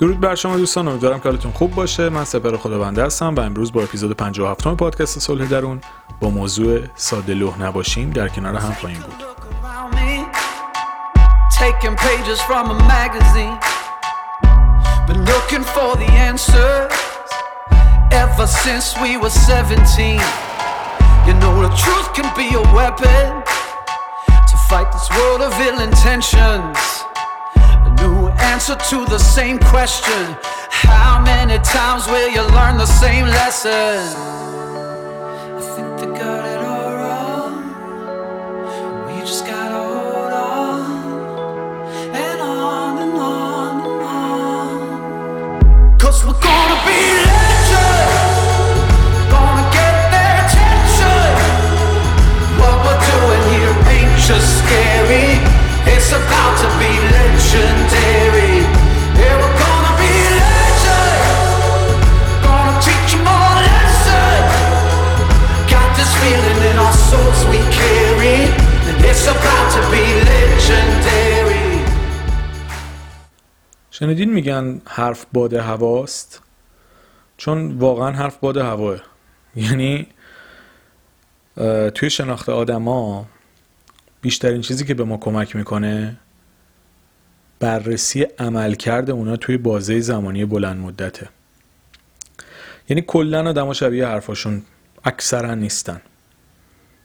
درود بر شما دوستان امیدوارم که حالتون خوب باشه. من سپر خداونده هستم و امروز با اپیزود 57 م پادکست صلح درون با موضوع ساده لح نباشیم در کنار هم خواهیم بود. Fight this world of ill intentions. Answer to the same question How many times will you learn the same lesson? شنیدین میگن حرف باد هواست؟ چون واقعا حرف باد هواه. یعنی توی شناخت آدما بیشترین چیزی که به ما کمک می‌کنه بررسی عملکرد اونا توی بازه زمانی بلند مدته. یعنی کلا آدما شبیه حرفاشون اکثرا نیستن.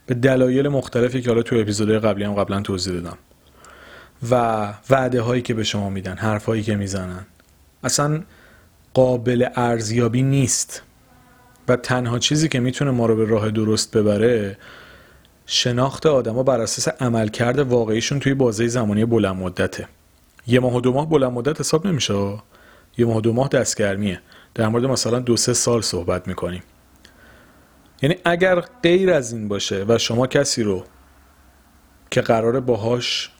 به دلایل مختلفی که حالا توی اپیزودهای قبلی هم قبلا توضیح دادم. و وعده هایی که به شما میدن حرف هایی که می‌زنن. اصلا قابل ارزیابی نیست. و تنها چیزی که می‌تونه ما رو به راه درست ببره شناخت آدما بر اساس عملکرد واقعیشون توی بازه زمانی بلند مدته. یه ماه و دو ماه بلند مدت حساب نمیشه؟ یه ماه و دو ماه دستگرمیه. در مورد مثلا دو سه سال صحبت می‌کنیم. یعنی اگر غیر از این باشه و شما کسی رو که قراره باهاش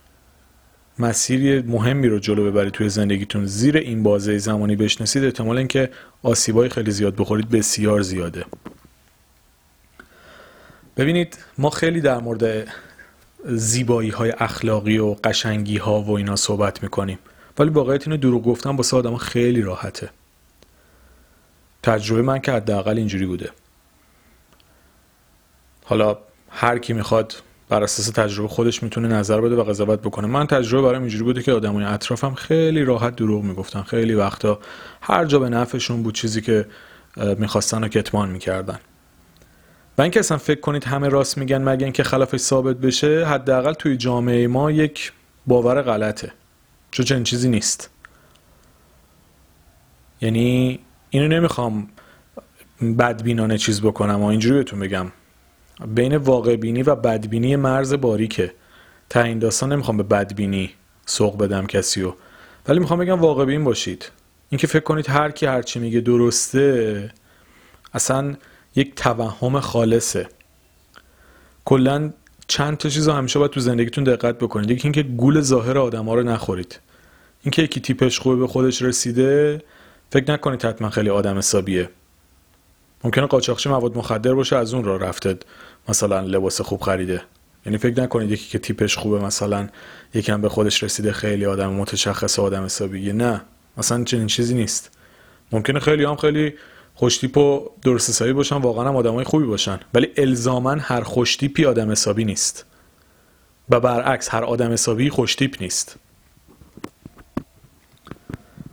مسیری مهمی رو جلو ببرید توی زندگیتون زیر این بازه زمانی بشناسید احتمال اینکه آسیبای خیلی زیاد بخورید بسیار زیاده. ببینید ما خیلی در مورد زیبایی های اخلاقی و قشنگی ها و اینا صحبت می‌کنیم. ولی واقعیت اینو دروغ گفتن با آدم خیلی راحته. تجربه من که حداقل اینجوری بوده. حالا هر کی می‌خواد بر اساس تجربه خودش می‌تونه نظر بده و قضاوت بکنه. من تجربه برام اینجوری بوده که آدمای اطرافم خیلی راحت دروغ می‌گفتن. خیلی وقتا هر جا به نفعشون بود چیزی که می‌خواستن و کتمان می‌کردن. و اینکه اصلا فکر کنید همه راست میگن مگه اینکه خلافش ثابت بشه حداقل توی جامعه ما یک باور غلطه. چون چنین چیزی نیست. یعنی اینو نمی‌خوام بدبینانه چیز بکنم و اینجوری بهتون بگم. بین واقع بینی و بدبینی مرز باریکه. تا این داستان نمی‌خوام به بدبینی سوق بدم کسی رو ولی می‌خوام بگم واقع بین باشید. اینکه فکر کنید هر کی هر چی میگه درسته اصلا یک توهم خالصه. کلا چند تا چیز همیشه باید تو زندگیتون دقت بکنید. یکی اینکه گول ظاهر آدم ها رو نخورید. اینکه یکی تیپش خوبه به خودش رسیده فکر نکنید حتما خیلی آدم حسابیه. ممکنه قاچاقچی مواد مخدر باشه از اون را رفته مثلا لباس خوب خریده. یعنی فکر نکنید یکی که تیپش خوبه مثلا یکم به خودش رسیده خیلی آدم متشخص آدم حسابیه نه مثلا چنین چیزی نیست. ممکنه خیلی هم خیلی خوشتیپ و درست حسابی باشن واقعا هم آدمای خوبی باشن. ولی الزاما هر خوشتیپی آدم حسابی نیست. و برعکس هر آدم حسابی خوشتیپ نیست.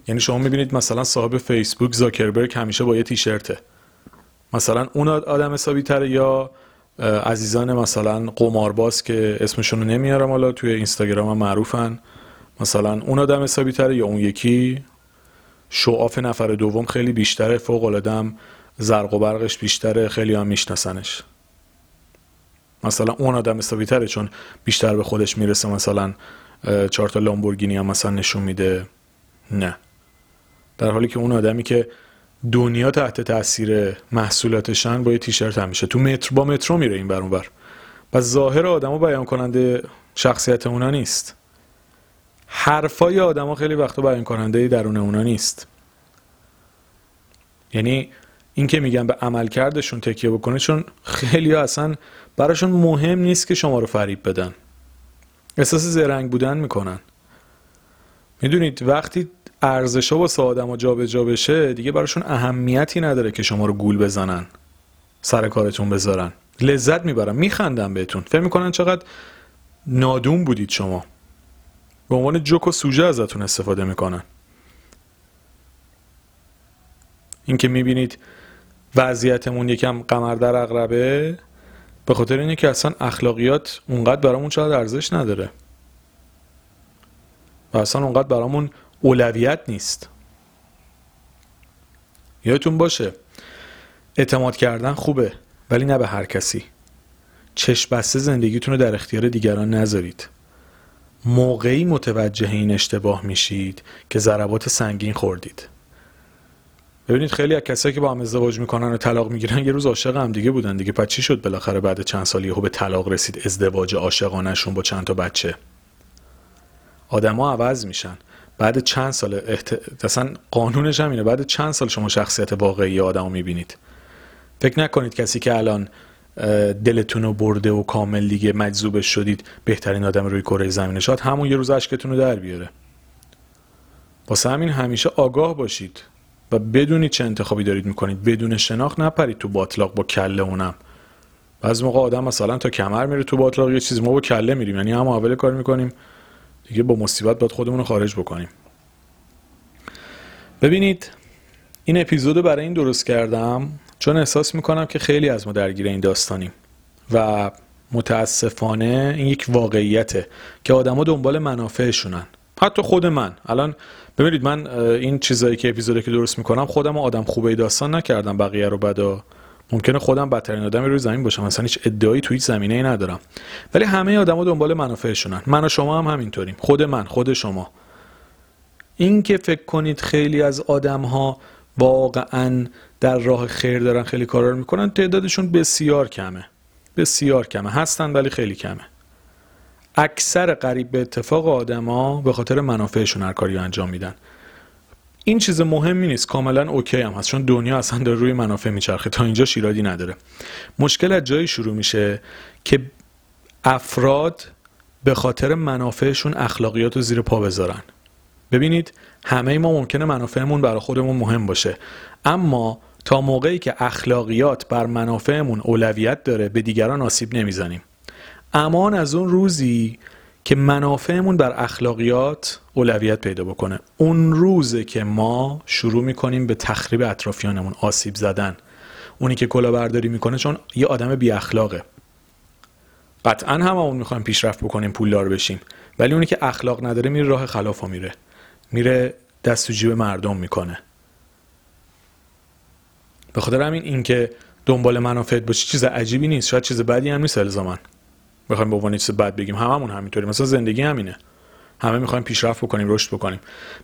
یعنی شما می‌بینید مثلا صاحب فیسبوک زاکربرگ همیشه با یه تیشرته. مثلا اون آدم حسابی تره یا عزیزان مثلا قمارباز که اسمشون رو نمیارم حالا توی اینستاگرام هم معروفن. مثلا اون آدم حسابی تره یا اون یکی. شعاف نفر دوم خیلی بیشتره فوق العاده زرق و برقش بیشتره خیلی هم میشناسنش. مثلا اون آدم حسابی تره چون بیشتر به خودش می‌رسه مثلا چهار تا لامبورگینی هم مثلا نشون میده. نه. در حالی که اون آدمی که دنیا تحت تاثیر محصولاتشن با یه تیشرت همیشه تو متر با مترو میره این بر بر و ظاهر آدما بیان کننده شخصیت اونا نیست. حرفای آدما خیلی وقتا بیان کننده درون اونا نیست. یعنی این که میگن به عملکردشون تکیه بکنه چون خیلی اصلا براشون مهم نیست که شما رو فریب بدن. احساس زرنگ بودن می‌کنن. می‌دونید وقتی ارزش ها واسه آدم ها جابجا بشه دیگه براشون اهمیتی نداره که شما رو گول بزنن سر کارتون بذارن. لذت می‌برن میخندن بهتون. فکر می‌کنن چقدر نادون بودید شما. به عنوان جوک و سوژه ازتون استفاده می‌کنن. اینکه می‌بینید وضعیتمون یکم قمر در اقربه به خاطر اینه که اصلا اخلاقیات اونقدر برامون شاید ارزش نداره. و اصلا اونقدر برامون اولویت نیست. یادتون باشه اعتماد کردن خوبه ولی نه به هر کسی. چشم بسته زندگیتون رو در اختیار دیگران نذارید. موقعی متوجه این اشتباه میشید که ضربات سنگین خوردید. ببینید خیلی از کسایی که با هم ازدواج می‌کنن و طلاق می‌گیرن یه روز عاشق هم دیگه بودن دیگه. پس چی شد بالاخره بعد چند سالی یهو به طلاق رسید ازدواج عاشقانهشون با چند تا بچه؟ آدما عوض میشن. بعد چند سال احت... اصلا قانونش هم اینه بعد چند سال شما شخصیت واقعی آدمو می‌بینید؟ فکر نکنید کسی که الان دلتون رو برده و کامل دیگه مجذوبش شدید بهترین آدم روی کره زمینه. شاد همون یه روز اشکتون رو در بیاره. واسه همین همیشه آگاه باشید و بدونید چه انتخابی دارید می‌کنید. بدون شناخت نپرید تو باطلاق با کله اونم. بعض موقع آدم مثلا تا کمر میره تو باطلاق یه چیز ما با کله میریم. یعنی هم اول کار می‌کنیم. دیگه با مصیبت باید خودمون رو خارج بکنیم. ببینید این اپیزود برای این درست کردم چون احساس می‌کنم که خیلی از ما درگیر این داستانیم و متاسفانه این یک واقعیته که آدما دنبال منافعشونن. حتی خود من. الان ببینید من این چیزایی که اپیزودی که درست می‌کنم خودم آدم خوبه داستان نکردم بقیه رو بدا. ممکنه خودم بدترین آدمی روی زمین باشم. مثلا هیچ ادعایی تو هیچ زمینه ای ندارم. ولی همه آدما دنبال منافعشونن. من و شما هم همینطوریم. خود من خود شما. این که فکر کنید خیلی از آدم ها واقعا در راه خیر دارن خیلی کارا رو می‌کنن تعدادشون بسیار کمه. بسیار کمه. هستن ولی خیلی کمه. اکثر قریب به اتفاق آدما به خاطر منافعشون هر کاری انجام میدن. این چیز مهمی نیست کاملا اوکی هم هست چون دنیا اصلا داره روی منافع میچرخه. تا اینجا شیرادی نداره. مشکل از جایی شروع میشه که افراد به خاطر منافعشون اخلاقیات رو زیر پا بذارن. ببینید همه ما ممکنه منافعمون برای خودمون مهم باشه. اما تا موقعی که اخلاقیات بر منافعمون اولویت داره به دیگران آسیب نمی‌زنیم. امان از اون روزی که منافعمون بر اخلاقیات اولویت پیدا بکنه. اون روزه که ما شروع می‌کنیم به تخریب اطرافیانمون آسیب زدن اونی که کلاهبرداری می‌کنه چون یه آدم بی اخلاقه قطعا هممون می‌خوایم پیشرفت بکنیم پولدار بشیم ولی اونی که اخلاق نداره میره راه خلافا میره. میره دست و جیب مردم می‌کنه. به خاطر همین اینکه دنبال منافعت باشی چیز عجیبی نیست. شاید چیز بدی هم نیست الزاما. بخوایم به عنوان چیز بد بگیم هممون همینطوری مثلا زندگی همینه. همه می‌خوایم پیشرفت بکنیم رشد بکنیم.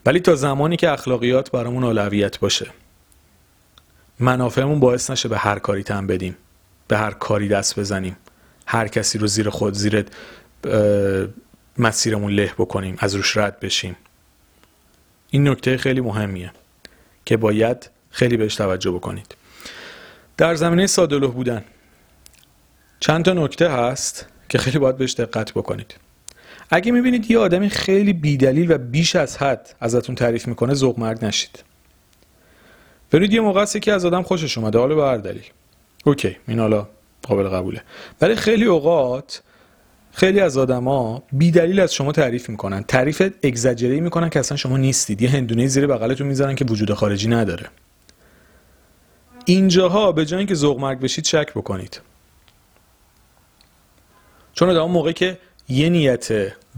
ولی تا زمانی که اخلاقیات برامون اولویت باشه منافعمون باعث نشه به هر کاری تن بدیم به هر کاری دست بزنیم هر کسی رو زیر خود زیر مسیرمون له بکنیم از روش رد بشیم. این نکته خیلی مهمیه که باید خیلی بهش توجه بکنید. در زمینه ساده بودن چند تا نکته هست. که خیلی باید بهش دقت بکنید. اگه می‌بینید یه آدمی خیلی بیدلیل و بیش از حد ازتون تعریف می‌کنه ذوق مرگ نشید. برید یه موقع که از آدم خوشش اومده حالا به هر دلیل. اوکی این حالا قابل قبوله. ولی خیلی اوقات خیلی از آدما بی دلیل از شما تعریف می‌کنن. تعریف اگزاجری می‌کنن که اصلا شما نیستید. یه هندونه زیر بغلتون می‌ذارن که وجود خارجی نداره. اینجاها به جای اینکه ذوق مرگ بشید شک بکنید. چون آدم موقعی که یه نیت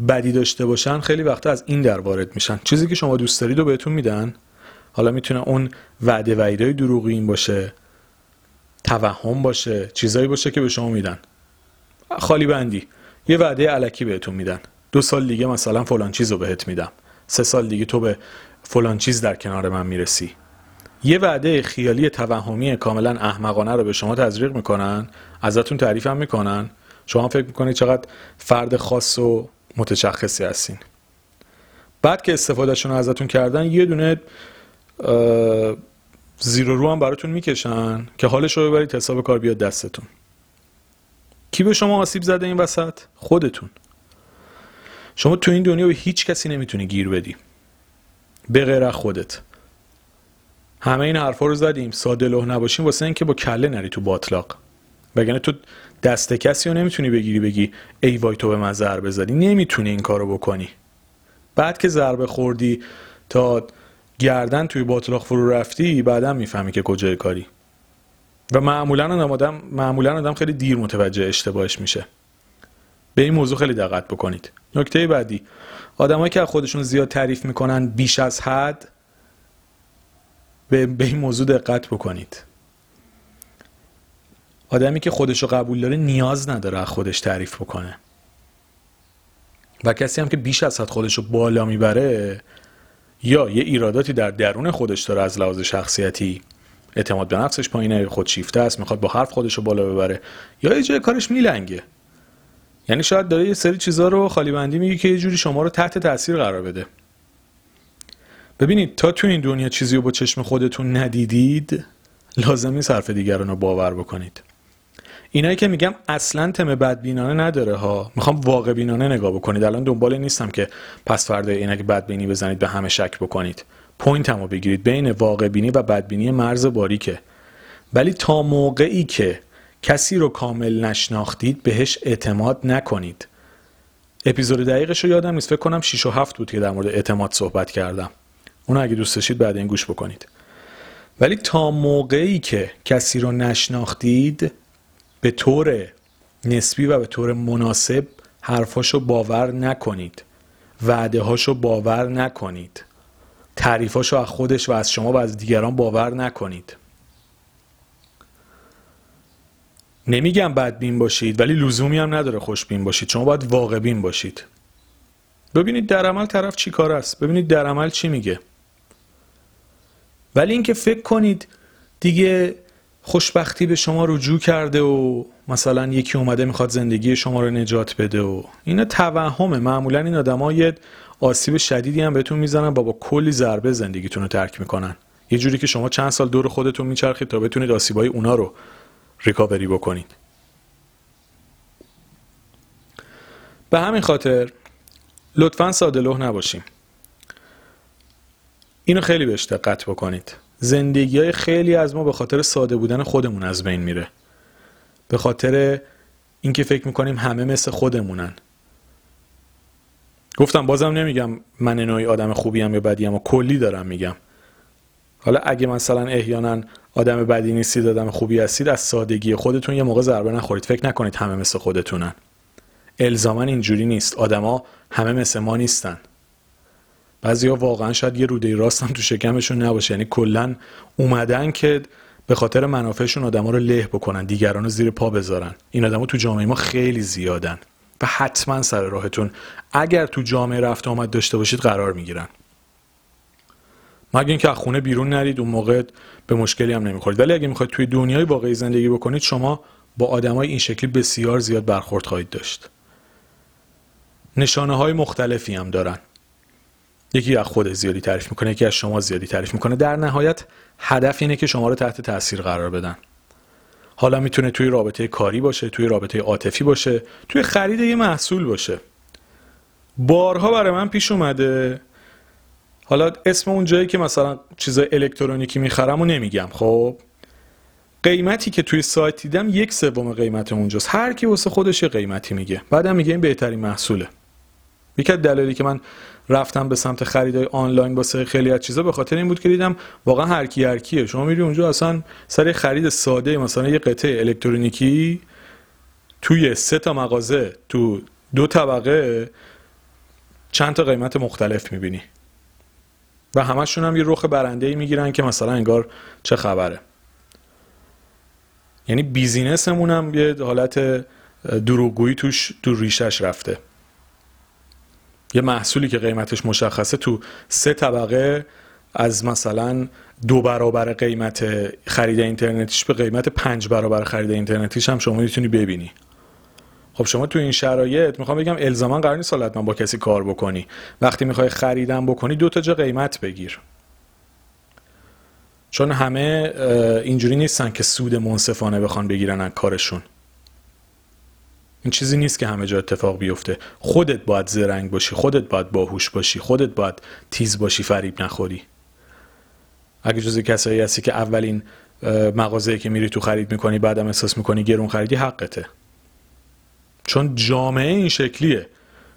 بدی داشته باشن خیلی وقتا از این در وارد میشن. چیزی که شما دوست دارید رو بهتون میدن حالا می‌تونه اون وعده دروغی این باشه توهم باشه چیزایی باشه که به شما میدن. خالی بندی. یه وعده علکی بهتون میدن. دو سال دیگه مثلا فلان چیز رو بهت میدم. سه سال دیگه تو به فلان چیز در کنار من می‌رسی. یه وعده خیالی توهمی کاملا احمقانه رو به شما تزریق می‌کنن ازتون تعریف هم می‌کنن. شما فکر می‌کنید چقدر فرد خاص و متشخصی هستین. بعد که استفادهشون ازتون کردن یه دونه زیر رو هم براتون می‌کشن که حالش رو ببرید حساب کار بیاد دستتون. کی به شما آسیب زده این وسط؟ خودتون. شما تو این دنیا به هیچ کسی نمی‌تونی گیر بدی. به غیر خودت. همه این حرفا رو زدیم. ساده لوح نباشیم واسه اینکه با کله نری تو باطلاق. وگرنه تو دست کسی رو نمی‌تونی بگیری بگی ای وای تو به من ضربه زدی. نمی‌تونی این کارو بکنی. بعد که ضربه خوردی تا گردن توی باطلاق فرو رفتی بعدا می‌فهمی که کجای کاری. و معمولا آدم معمولا آدم خیلی دیر متوجه اشتباهش میشه. به این موضوع خیلی دقت بکنید. نکته بعدی. آدمایی که خودشون زیاد تعریف می‌کنن بیش از حد به, به این موضوع دقت بکنید. آدمی که خودشو قبول داره نیاز نداره از خودش تعریف بکنه. و کسی هم که بیش از حد خودشو بالا می‌بره یا یه ایراداتی در درون خودش داره از لحاظ شخصیتی اعتماد به نفسش پایینه خودشیفته است می‌خواد با حرف خودش رو بالا ببره یا یه جای کارش میلنگه. یعنی شاید داره یه سری چیزها رو خالی بندی میگه که یه جوری شما رو تحت تاثیر قرار بده. ببینید تا تو این دنیا چیزی رو با چشم خودتون ندیدید لازم نیست حرف دیگران رو باور بکنید. اینایی که میگم اصلا تم بدبینانه نداره ها. می‌خوام واقع بینانه نگاه بکنید. الان دنبال نیستم که پس فردا عینک بدبینی بزنید به همه شک بکنید. point م رو بگیرید. بین واقع بینی و بدبینی مرز باریکه. ولی تا موقعی که کسی رو کامل نشناختید بهش اعتماد نکنید. اپیزود دقیقش رو یادم نیست. فکر کنم 6 و 7 بود که در مورد اعتماد صحبت کردم. اون اگه دوست داشتید بعد این گوش بکنید. ولی تا موقعی که کسی رو نشناختید به طور نسبی و به طور مناسب حرفاشو باور نکنید. وعده هاشو باور نکنید. تعریفاشو از خودش و از شما و از دیگران باور نکنید. نمیگم بدبین باشید ولی لزومی هم نداره خوشبین باشید. شما باید واقع بین باشید. ببینید در عمل طرف چی کار است. ببینید در عمل چی میگه. ولی اینکه فکر کنید دیگه خوشبختی به شما رجوع کرده و مثلا یکی اومده می‌خواد زندگی شما رو نجات بده و اینا توهمه. معمولا این آدم آسیب شدیدی هم بهتون می‌زنن با با کلی ضربه زندگیتون رو ترک می‌کنن. یه جوری که شما چند سال دور خودتون میچرخید تا بتونید آسیبای اونا رو ریکاوری بکنید. به همین خاطر لطفا ساده لوح نباشیم. اینو خیلی بهش دقت بکنید. زندگی های خیلی از ما به خاطر ساده بودن خودمون از بین میره. به خاطر اینکه فکر می‌کنیم همه مثل خودمونن. گفتم بازم نمیگم من نوعی آدم خوبی هم یا بدی هم و کلی دارم میگم. حالا اگه مثلا احیانا آدم بدی نیستید آدم خوبی هستید از سادگی خودتون یه موقع ضربه نخورید. فکر نکنید همه مثل خودتونن. الزاما اینجوری نیست. آدما همه مثل ما نیستن. بعضیا واقعا شاید یه روده راست هم تو شکمشون نباشه. یعنی کلا اومدن که به خاطر منافعشون آدما رو له بکنن دیگران رو زیر پا بذارن. این آدما تو جامعه ما خیلی زیادن و حتما سر راهتون. اگر تو جامعه رفت آمد داشته باشید قرار می‌گیرن. مگه اینکه از خونه بیرون نرید اون موقع به مشکلی هم نمی‌خورید. ولی اگه می‌خواید توی دنیای واقعی زندگی بکنید شما با آدمای این شکلی بسیار زیاد برخورد خواهید داشت. نشانه های مختلفی هم دارن. یکی از خود زیادی تعریف می‌کنه یکی از شما زیادی تعریف می‌کنه. در نهایت هدف اینه که شما رو تحت تاثیر قرار بدن. حالا می‌تونه توی رابطه کاری باشه توی رابطه عاطفی باشه توی خرید یه محصول باشه. بارها برای من پیش اومده. حالا اسم اون جایی که مثلا چیزای الکترونیکی می‌خرم و نمیگم. خب قیمتی که توی سایت دیدم یک سوم قیمت اونجاست. هر کی واسه خودش قیمتی میگه. بعدم میگه این بهترین محصوله. یکی از دلایلی که من رفتم به سمت خریدای آنلاین واسه خیلی از چیزا به خاطر این بود که دیدم واقعا هر کی هر کیه شما میری اونجا اصلا سر خرید ساده مثلا یه قطعه الکترونیکی توی سه تا مغازه تو دو طبقه چند تا قیمت مختلف می‌بینی. و همشون هم یه رخ برنده ای می‌گیرن که مثلا انگار چه خبره. یعنی بیزینسمون هم یه حالت دروغگویی توش تو ریشش رفته. یه محصولی که قیمتش مشخصه تو سه طبقه از مثلا دو برابر قیمت خرید اینترنتیش به قیمت پنج برابر خرید اینترنتیش هم شما می‌تونی ببینی. خب شما تو این شرایط می‌خوام بگم الزاما قرار نیست من با کسی کار بکنی. وقتی می‌خوای خریدم بکنی دو تا جا قیمت بگیر. چون همه اینجوری نیستن که سود منصفانه بخوان بگیرن از کارشون. این چیزی نیست که همه جا اتفاق بیفته. خودت باید زرنگ باشی خودت باید باهوش باشی خودت باید تیز باشی فریب نخوری. اگه جز کسایی هستی که اولین مغازه‌ای که میری تو خرید می‌کنی بعدم احساس می‌کنی گرون خریدی حقته. چون جامعه این شکلیه.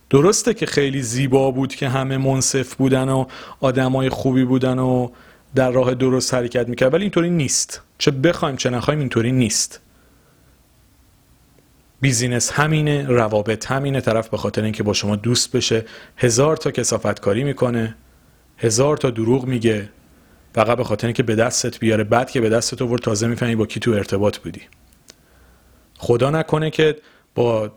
درسته که خیلی زیبا بود که همه منصف بودن و آدمای خوبی بودن و در راه درست حرکت می‌کرد ولی اینطوری نیست. چه بخوایم چه نخوایم اینطوری نیست. بیزینس همینه روابط همینه طرف به خاطر اینکه با شما دوست بشه. هزار تا کسافت کاری می‌کنه هزار تا دروغ میگه. فقط به خاطر اینکه به دستت بیاره بعد که به دستت آورد تازه می‌فهمی با کی تو ارتباط بودی. خدا نکنه که با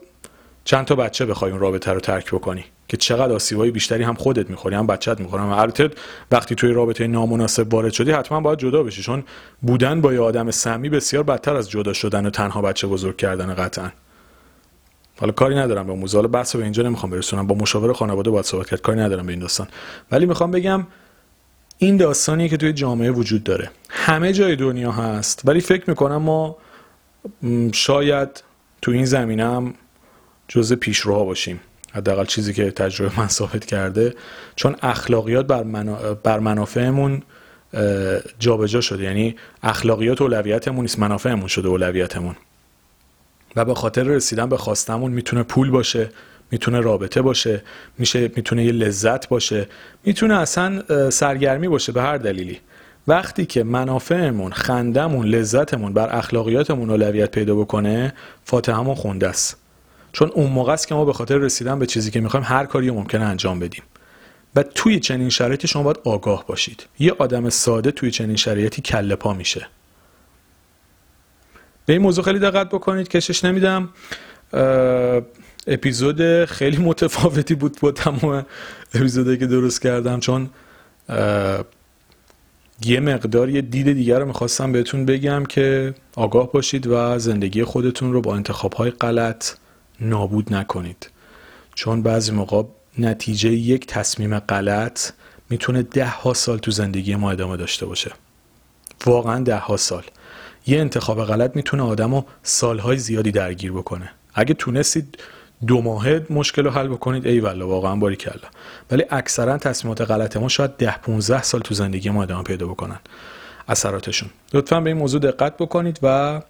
چند تا بچه بخوای اون رابطه رو ترک بکنی که چقدر آسیبای بیشتری هم خودت می‌خوری هم بچت می‌خوره. البته وقتی توی رابطه نامناسب وارد شدی حتما باید جدا بشی چون بودن با یه آدم سمی بسیار بدتر از جدا شدن و تنها بچه بزرگ کردن قطعا. حالا کاری ندارم به موضوع بحث به اینجا نمی‌خوام برسونم. با مشاور خانواده باید صحبت کرد. کاری ندارم به این داستان. ولی می‌خوام بگم این داستانی که توی جامعه وجود داره. همه جای دنیا هست. ولی فکر می‌کنم ما شاید تو این زمینه هم جزء پیشروها باشیم. حداقل چیزی که تجربه من ثابت کرده. چون اخلاقیات بر, منا... بر منافعمون جابجا شده. یعنی اخلاقیات اولویتمون نیست منافعمون شده اولویتمون. و به خاطر رسیدن به خواستمون می‌تونه پول باشه می‌تونه رابطه باشه میشه می‌تونه یه لذت باشه می‌تونه اصلا سرگرمی باشه به هر دلیلی. وقتی که منافعمون خندمون لذتمون بر اخلاقیاتمون اولویت پیدا بکنه فاتحمون خونده است. چون اون موقع است که ما به خاطر رسیدن به چیزی که می‌خوایم هر کاری ممکنه انجام بدیم. و توی چنین شرایطی شما باید آگاه باشید. یه آدم ساده توی چنین شرایطی کله پا میشه. به این موضوع خیلی دقت بکنید کشش نمیدم اپیزود خیلی متفاوتی بود با تمام اپیزودی که درست کردم چون یه مقدار یه دید دیگر رو می‌خواستم بهتون بگم که آگاه باشید و زندگی خودتون رو با انتخاب های غلط نابود نکنید. چون بعضی موقع نتیجه یک تصمیم غلط می‌تونه ده ها سال تو زندگی ما ادامه داشته باشه. واقعا ده ها سال. یه انتخاب غلط می‌تونه آدم رو سالهای زیادی درگیر بکنه. اگه تونستید دو ماهه مشکل رو حل بکنید ای والا واقعا باری کلا. ولی اکثرا تصمیمات غلط ما شاید ده 15 سال تو زندگی ما ادامه پیدا بکنن اثراتشون. لطفا به این موضوع دقت بکنید و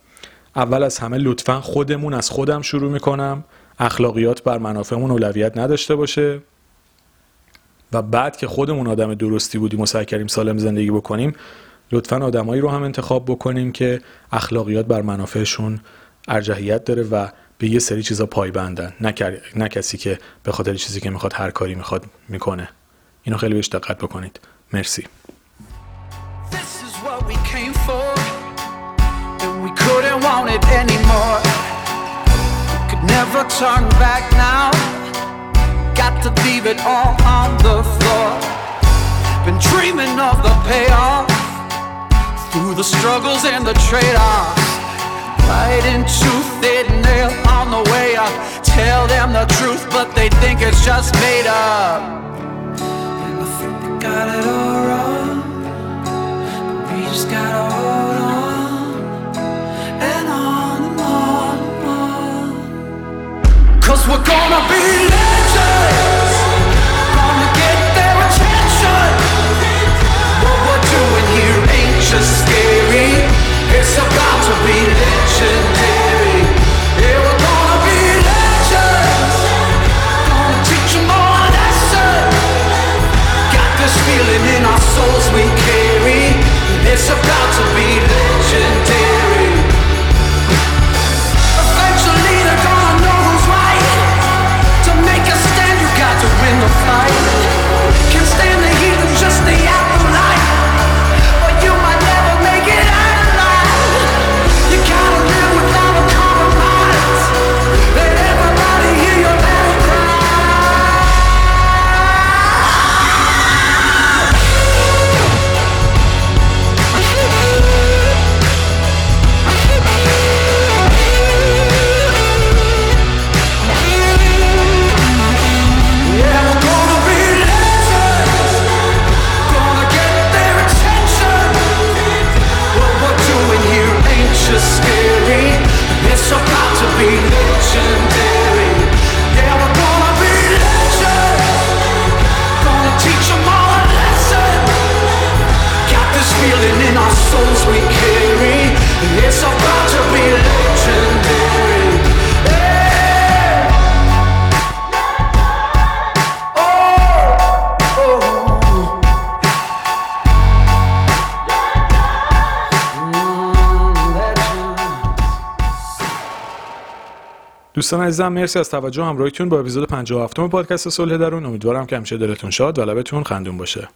اول از همه لطفا خودمون از خودم شروع می‌کنم. اخلاقیات بر منافعمون اولویت نداشته باشه و بعد که خودمون آدم درستی بودیم و سعی کردیم سالم زندگی بکنیم لطفا آدمایی رو هم انتخاب بکنیم که اخلاقیات بر منافعشون ارجحیت داره و به یه سری چیزا پایبندن نه, نه کسی که به خاطر چیزی که می‌خواد هر کاری می‌خواد می‌کنه. اینو خیلی بهش دقت بکنید. مرسی. Through the struggles and the trade-offs. Fighting tooth and nail on the way up. Tell them the truth but they think it's just made up. And I think they got it all wrong. But we just gotta hold on And on and on and on. Cause we're gonna be دوستان عزیزم مرسی از توجه همراهیتون با اپیزود 57 پادکست صلح درون. امیدوارم که همیشه دلتون شاد و لبتون خندون باشه.